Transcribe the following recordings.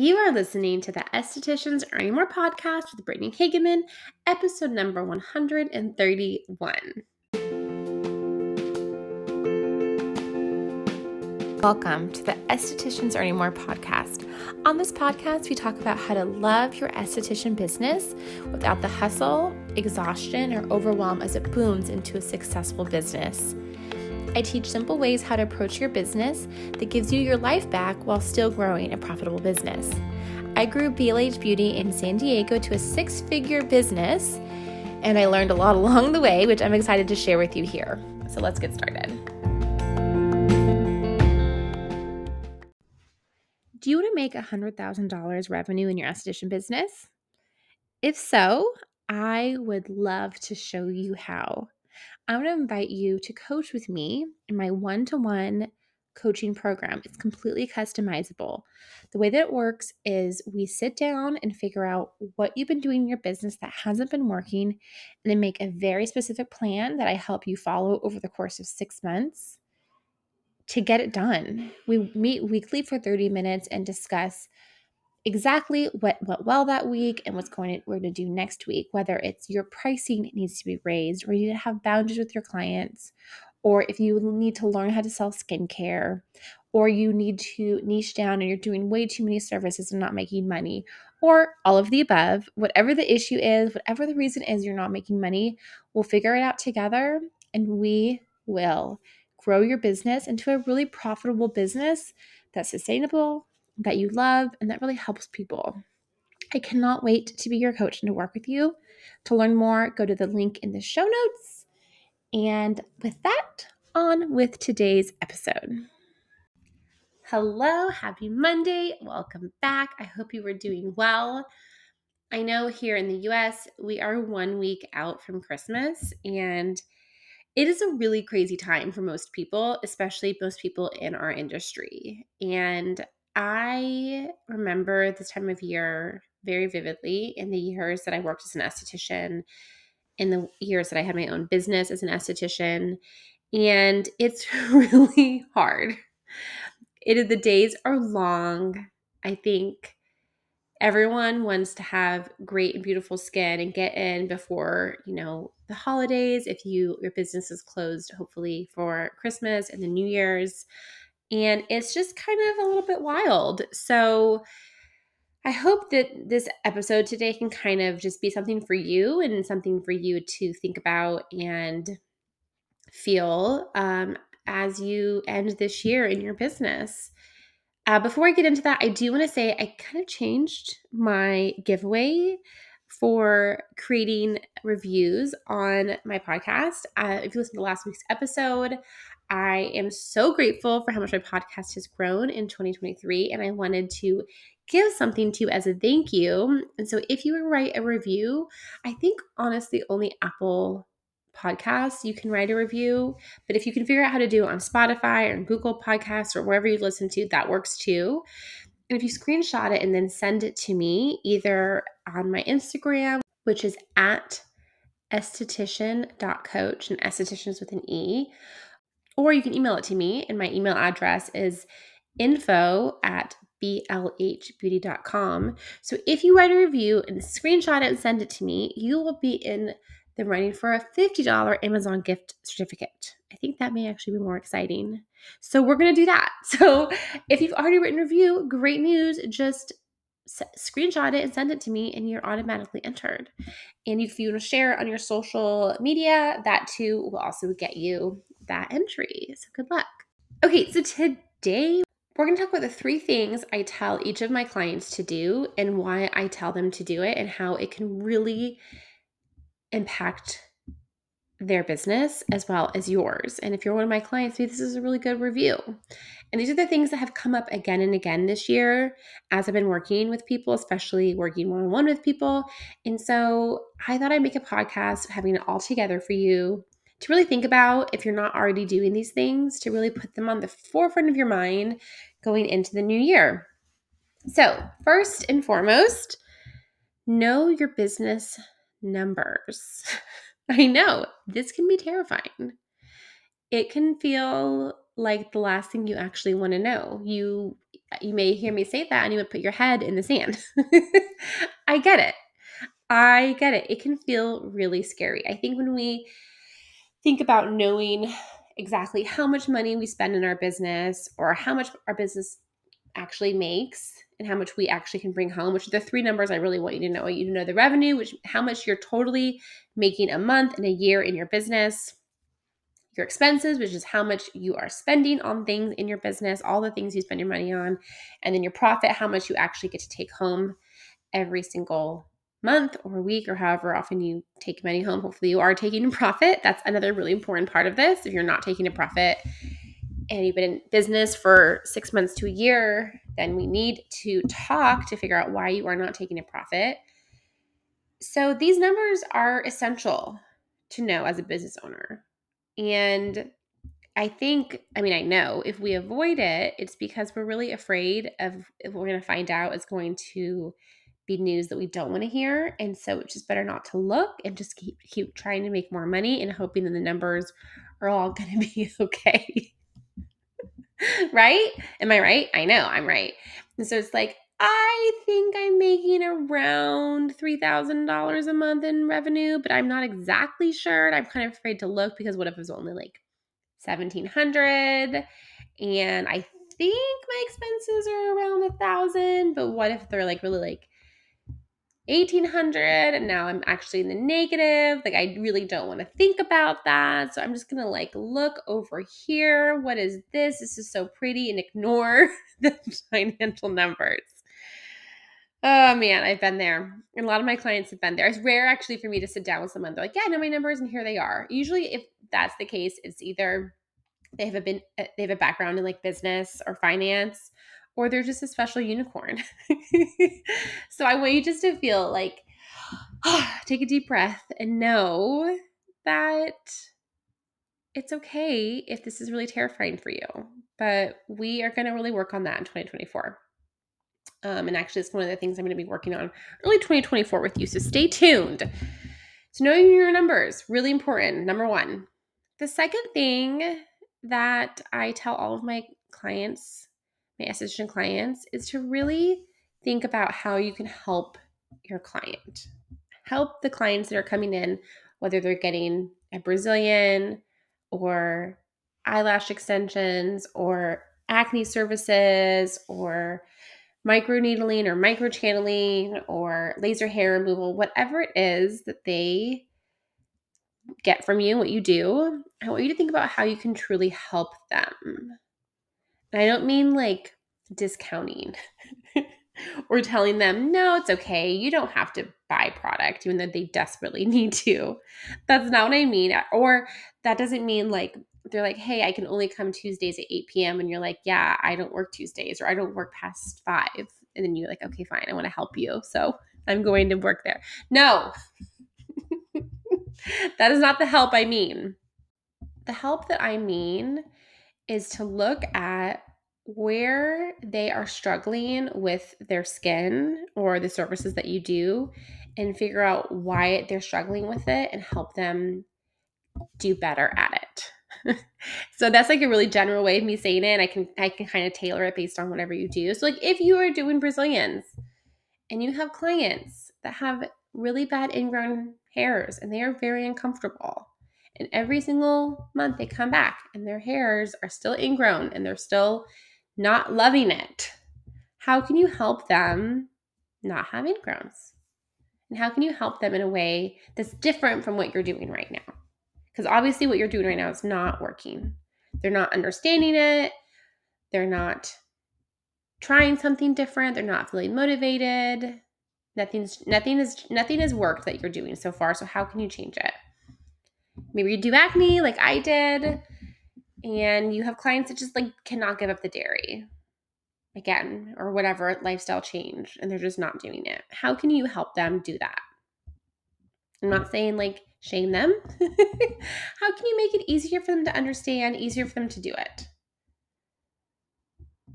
You are listening to the Estheticians Earning More podcast with Brittany Hagemann, episode number 131. Welcome to the Estheticians Earning More podcast. On this podcast, we talk about how to love your esthetician business without the hustle, exhaustion, or overwhelm as it booms into a successful business. I teach simple ways how to approach your business that gives you your life back while still growing a profitable business. I grew BLH Beauty in San Diego to a six figure business, and I learned a lot along the way, which I'm excited to share with you here. So let's get started. Do you want to make $100,000 revenue in your esthetician business? If so, I would love to show you how. I want to invite you to coach with me in my one to one coaching program. It's completely customizable. The way that it works is we sit down and figure out what you've been doing in your business that hasn't been working, and then make a very specific plan that I help you follow over the course of six months to get it done. We meet weekly for 30 minutes and discuss exactly what went well that week and what's going to, we're going to do next week whether it's your pricing needs to be raised or you need to have boundaries with your clients or if you need to learn how to sell skincare or you need to niche down and you're doing way too many services and not making money or all of the above whatever the issue is whatever the reason is you're not making money we'll figure it out together and we will grow your business into a really profitable business that's sustainable that you love and that really helps people. I cannot wait to be your coach and to work with you. To learn more, go to the link in the show notes. And with that, on with today's episode. Hello, happy Monday. Welcome back. I hope you were doing well. I know here in the US, we are one week out from Christmas, and it is a really crazy time for most people, especially most people in our industry. And I remember this time of year very vividly in the years that I worked as an esthetician, in the years that I had my own business as an esthetician. And it's really hard. It is the days are long. I think everyone wants to have great and beautiful skin and get in before, you know, the holidays. If you your business is closed, hopefully for Christmas and the New Year's. And it's just kind of a little bit wild. So I hope that this episode today can kind of just be something for you and something for you to think about and feel um, as you end this year in your business. Uh, before I get into that, I do want to say I kind of changed my giveaway for creating reviews on my podcast. Uh, if you listen to last week's episode, I am so grateful for how much my podcast has grown in 2023, and I wanted to give something to you as a thank you. And so, if you write a review, I think honestly, only Apple Podcasts you can write a review. But if you can figure out how to do it on Spotify or Google Podcasts or wherever you listen to, that works too. And if you screenshot it and then send it to me, either on my Instagram, which is at esthetician.coach, and estheticians with an E, or you can email it to me, and my email address is info at blhbeauty.com. So if you write a review and screenshot it and send it to me, you will be in the running for a $50 Amazon gift certificate. I think that may actually be more exciting. So we're going to do that. So if you've already written a review, great news. Just screenshot it and send it to me and you're automatically entered. And if you want to share on your social media, that too will also get you that entry. So good luck. Okay, so today we're going to talk about the three things I tell each of my clients to do and why I tell them to do it and how it can really impact their business as well as yours. And if you're one of my clients, maybe this is a really good review. And these are the things that have come up again and again this year as I've been working with people, especially working one on one with people. And so I thought I'd make a podcast having it all together for you to really think about if you're not already doing these things, to really put them on the forefront of your mind going into the new year. So, first and foremost, know your business numbers. I know this can be terrifying. It can feel like the last thing you actually want to know. You you may hear me say that and you would put your head in the sand. I get it. I get it. It can feel really scary. I think when we think about knowing exactly how much money we spend in our business or how much our business actually makes and how much we actually can bring home, which are the three numbers I really want you to know. You to know the revenue, which how much you're totally making a month and a year in your business, your expenses, which is how much you are spending on things in your business, all the things you spend your money on, and then your profit, how much you actually get to take home every single month or week or however often you take money home. Hopefully, you are taking a profit. That's another really important part of this. If you're not taking a profit and you've been in business for six months to a year, then we need to talk to figure out why you are not taking a profit. So, these numbers are essential to know as a business owner. And I think, I mean, I know if we avoid it, it's because we're really afraid of if we're going to find out it's going to be news that we don't want to hear. And so it's just better not to look and just keep keep trying to make more money and hoping that the numbers are all going to be okay. right? Am I right? I know I'm right. And so it's like, I think I'm making around $3,000 a month in revenue, but I'm not exactly sure. And I'm kind of afraid to look because what if it was only like 1700 and I think my expenses are around a thousand, but what if they're like really like 1800 and now I'm actually in the negative. Like I really don't want to think about that. So I'm just going to like look over here. What is this? This is so pretty and ignore the financial numbers. Oh man, I've been there. And a lot of my clients have been there. It's rare actually for me to sit down with someone. They're like, yeah, I know my numbers and here they are. Usually if that's the case, it's either they have a been uh, they have a background in like business or finance or they're just a special unicorn. so I want you just to feel like take a deep breath and know that it's okay if this is really terrifying for you. But we are going to really work on that in 2024. Um, and actually, it's one of the things I'm going to be working on early 2024 with you. So stay tuned. So, knowing your numbers, really important. Number one. The second thing that I tell all of my clients my esthetician clients is to really think about how you can help your client. Help the clients that are coming in, whether they're getting a Brazilian or eyelash extensions or acne services or microneedling or microchanneling or laser hair removal, whatever it is that they get from you, what you do, I want you to think about how you can truly help them. I don't mean like discounting or telling them, no, it's okay. You don't have to buy product, even though they desperately need to. That's not what I mean. Or that doesn't mean like they're like, hey, I can only come Tuesdays at 8 p.m. And you're like, yeah, I don't work Tuesdays or I don't work past five. And then you're like, okay, fine, I want to help you. So I'm going to work there. No, that is not the help I mean. The help that I mean is to look at where they are struggling with their skin or the services that you do and figure out why they're struggling with it and help them do better at it. so that's like a really general way of me saying it. I can I can kind of tailor it based on whatever you do. So like if you are doing Brazilians and you have clients that have really bad ingrown hairs and they are very uncomfortable and every single month they come back and their hairs are still ingrown and they're still not loving it. How can you help them not have ingrowns? And how can you help them in a way that's different from what you're doing right now? Because obviously, what you're doing right now is not working. They're not understanding it. They're not trying something different. They're not feeling motivated. Nothing's nothing is nothing has worked that you're doing so far. So how can you change it? Maybe you do acne like I did, and you have clients that just like cannot give up the dairy again or whatever lifestyle change and they're just not doing it. How can you help them do that? I'm not saying like shame them. How can you make it easier for them to understand, easier for them to do it?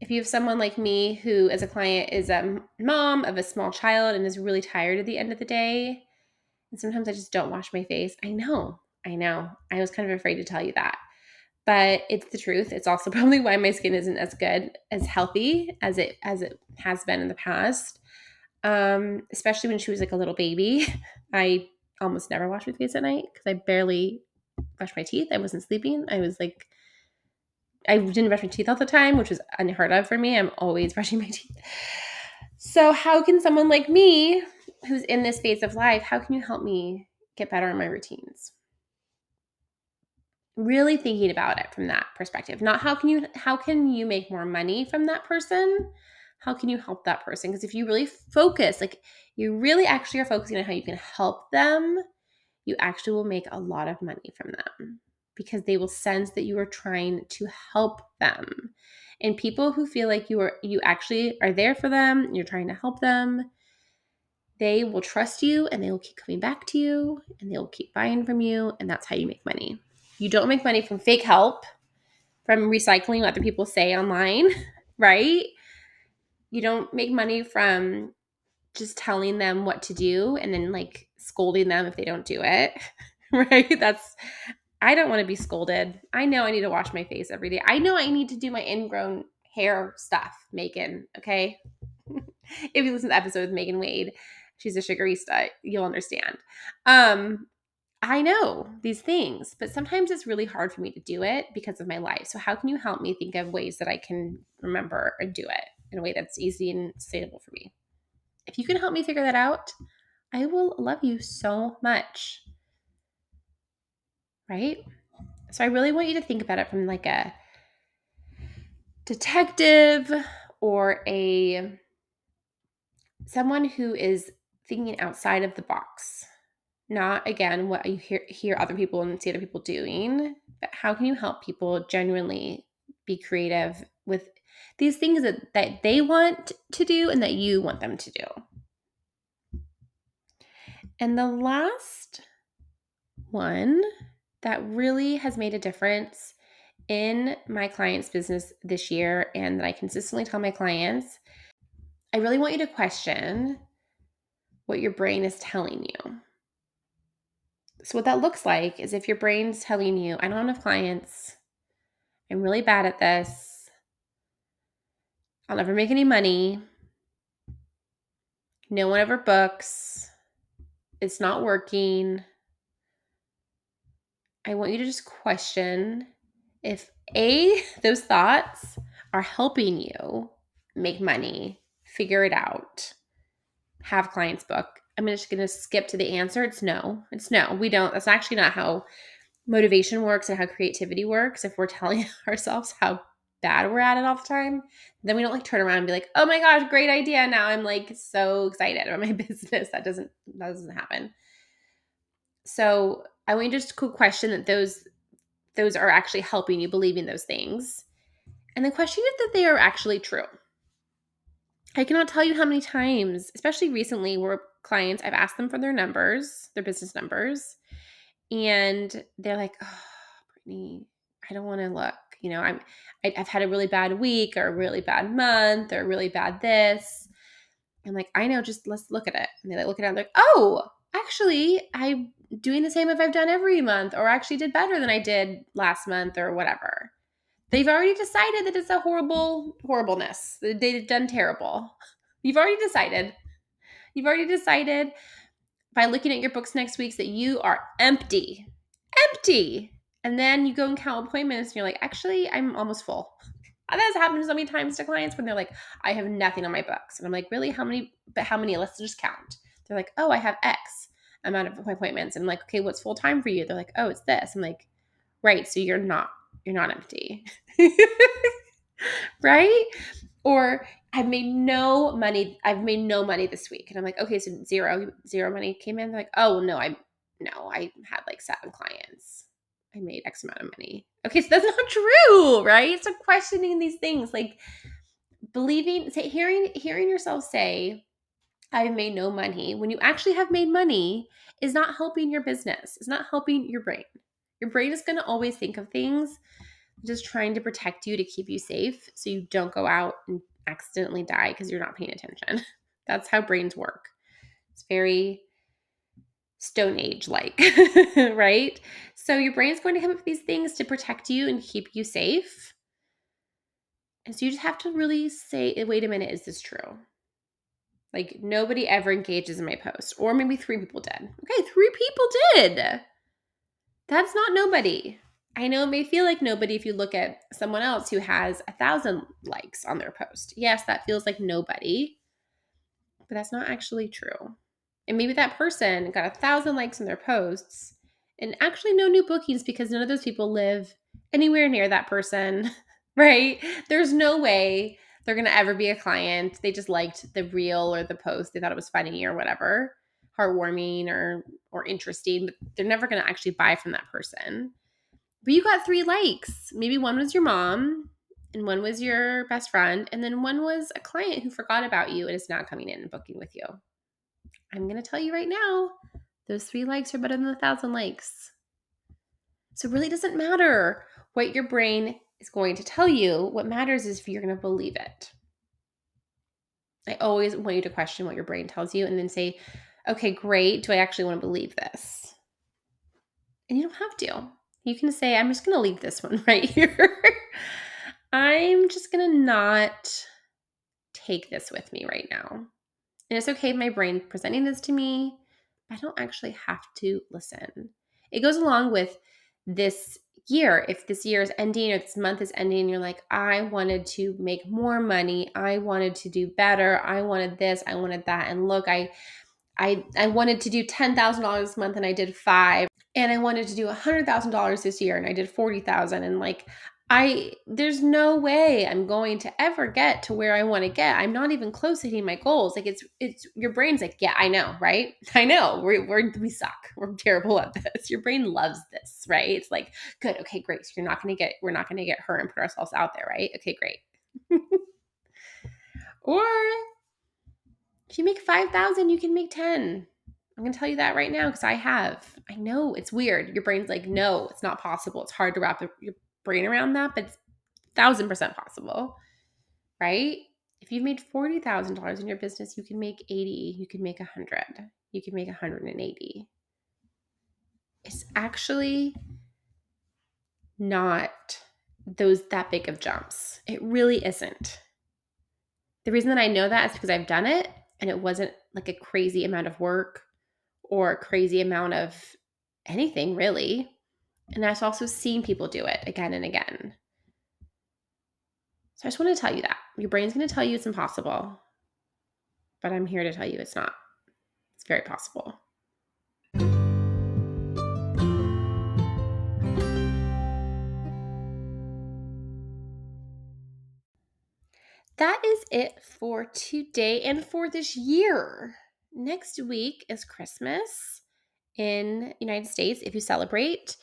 If you have someone like me who, as a client, is a mom of a small child and is really tired at the end of the day, and sometimes I just don't wash my face, I know I know. I was kind of afraid to tell you that. but it's the truth. It's also probably why my skin isn't as good, as healthy as it as it has been in the past. Um, especially when she was like a little baby. I almost never washed my face at night because I barely brushed my teeth. I wasn't sleeping. I was like I didn't brush my teeth all the time, which was unheard of for me. I'm always brushing my teeth. So, how can someone like me, who's in this phase of life, how can you help me get better in my routines? Really thinking about it from that perspective. Not how can you how can you make more money from that person? How can you help that person? Because if you really focus, like you really actually are focusing on how you can help them, you actually will make a lot of money from them because they will sense that you are trying to help them. And people who feel like you are you actually are there for them, you're trying to help them, they will trust you and they will keep coming back to you and they'll keep buying from you and that's how you make money. You don't make money from fake help, from recycling what other people say online, right? You don't make money from just telling them what to do and then like scolding them if they don't do it. right? That's I don't want to be scolded. I know I need to wash my face every day. I know I need to do my ingrown hair stuff, Megan. Okay. if you listen to the episode with Megan Wade, she's a sugarista, you'll understand. Um, I know these things, but sometimes it's really hard for me to do it because of my life. So, how can you help me think of ways that I can remember and do it in a way that's easy and sustainable for me? If you can help me figure that out, I will love you so much right? So I really want you to think about it from like a detective or a someone who is thinking outside of the box. Not again what you hear hear other people and see other people doing, but how can you help people genuinely be creative with these things that, that they want to do and that you want them to do. And the last one that really has made a difference in my clients' business this year and that I consistently tell my clients, I really want you to question what your brain is telling you. So, what that looks like is if your brain's telling you, I don't have clients, I'm really bad at this, I'll never make any money, no one ever books, it's not working, I want you to just question if A, those thoughts are helping you make money, figure it out, have clients book. I'm just going to skip to the answer. It's no. It's no. We don't. That's actually not how motivation works and how creativity works. If we're telling ourselves how bad we're at it all the time, then we don't like turn around and be like, "Oh my gosh, great idea." Now I'm like so excited about my business. That doesn't that doesn't happen. So I want you to just question that those those are actually helping you believing those things. And the question if that they are actually true. I cannot tell you how many times, especially recently, where clients I've asked them for their numbers, their business numbers, and they're like, "Oh, Brittany, I don't want to look. You know, I'm I, I've had a really bad week, or a really bad month, or really bad this." I'm like, "I know. Just let's look at it." And they like look at it. And they're like, "Oh, actually, I'm doing the same if I've done every month, or actually did better than I did last month, or whatever. They've already decided that it's a horrible horribleness. They've done terrible. You've already decided. You've already decided by looking at your books next week that you are empty. Empty. And then you go and count appointments and you're like, actually, I'm almost full. And has happened so many times to clients when they're like, I have nothing on my books. And I'm like, really? How many? But how many? Let's just count. They're like, oh, I have X amount of appointments. And I'm like, okay, what's full time for you? They're like, oh, it's this. I'm like, right. So you're not, you're not empty. right? Or I've made no money. I've made no money this week. And I'm like, okay, so zero, zero money came in. They're like, oh no, I no, I had like seven clients. I made X amount of money. Okay, so that's not true, right? So questioning these things, like believing, say, hearing, hearing yourself say, I've made no money, when you actually have made money, is not helping your business, it's not helping your brain. Your brain is going to always think of things just trying to protect you to keep you safe so you don't go out and accidentally die because you're not paying attention. That's how brains work. It's very stone age like, right? So your brain's going to come up with these things to protect you and keep you safe. And so you just have to really say, wait a minute, is this true? Like nobody ever engages in my post, or maybe three people did. Okay, three people did. That's not nobody. I know it may feel like nobody if you look at someone else who has a thousand likes on their post. Yes, that feels like nobody, but that's not actually true. And maybe that person got a thousand likes on their posts and actually no new bookings because none of those people live anywhere near that person, right? There's no way they're going to ever be a client. They just liked the reel or the post. They thought it was funny or whatever, heartwarming or or interesting, but they're never going to actually buy from that person. But you got 3 likes. Maybe one was your mom and one was your best friend and then one was a client who forgot about you and is not coming in and booking with you. I'm going to tell you right now, those 3 likes are better than a 1000 likes. So it really doesn't matter what your brain is going to tell you. What matters is if you're going to believe it. I always want you to question what your brain tells you and then say, okay, great. Do I actually want to believe this? And you don't have to. You can say, I'm just going to leave this one right here. I'm just going to not take this with me right now. And it's okay my brain presenting this to me, I don't actually have to listen. It goes along with this year. If this year is ending or this month is ending, you're like, I wanted to make more money. I wanted to do better. I wanted this. I wanted that. And look, I I I wanted to do ten thousand dollars this month and I did five. And I wanted to do a hundred thousand dollars this year and I did forty thousand. And like I there's no way I'm going to ever get to where I want to get. I'm not even close to hitting my goals. Like it's it's your brain's like, yeah, I know, right? I know. We're, we're we suck. We're terrible at this. Your brain loves this, right? It's like, good, okay, great. So you're not gonna get we're not gonna get hurt and put ourselves out there, right? Okay, great. or if you make five thousand, you can make ten. I'm gonna tell you that right now because I have. I know it's weird. Your brain's like, no, it's not possible. It's hard to wrap your brain around that, but it's thousand percent possible, right? If you've made forty thousand dollars in your business, you can make eighty. You can make a hundred. You can make a hundred and eighty. It's actually not those that big of jumps. It really isn't. The reason that I know that is because I've done it and it wasn't like a crazy amount of work or a crazy amount of anything really. And I've also seen people do it again and again. So I just want to tell you that. Your brain's going to tell you it's impossible, but I'm here to tell you it's not. It's very possible. That is it for today and for this year. Next week is Christmas in United States if you celebrate.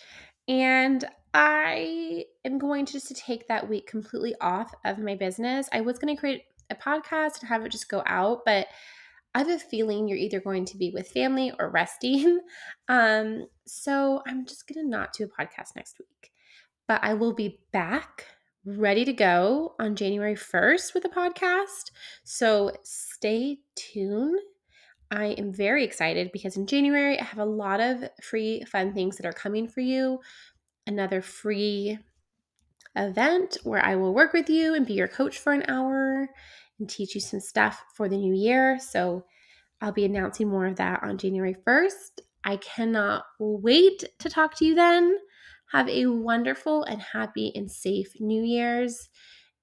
And I am going to just to take that week completely off of my business. I was going to create a podcast and have it just go out, but I have a feeling you're either going to be with family or resting. Um, so I'm just going to not do a podcast next week. But I will be back ready to go on January 1st with a podcast. So stay tuned I am very excited because in January I have a lot of free fun things that are coming for you. Another free event where I will work with you and be your coach for an hour and teach you some stuff for the new year. So I'll be announcing more of that on January 1st. I cannot wait to talk to you then. Have a wonderful and happy and safe New Year's.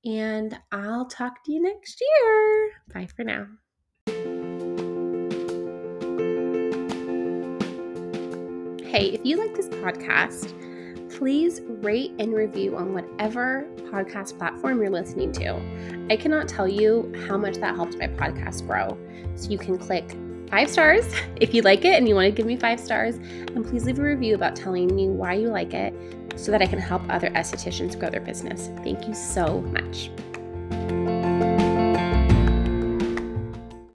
And I'll talk to you next year. Bye for now. Hey, if you like this podcast, please rate and review on whatever podcast platform you're listening to. I cannot tell you how much that helps my podcast grow. So you can click five stars if you like it and you want to give me five stars. And please leave a review about telling me why you like it so that I can help other estheticians grow their business. Thank you so much.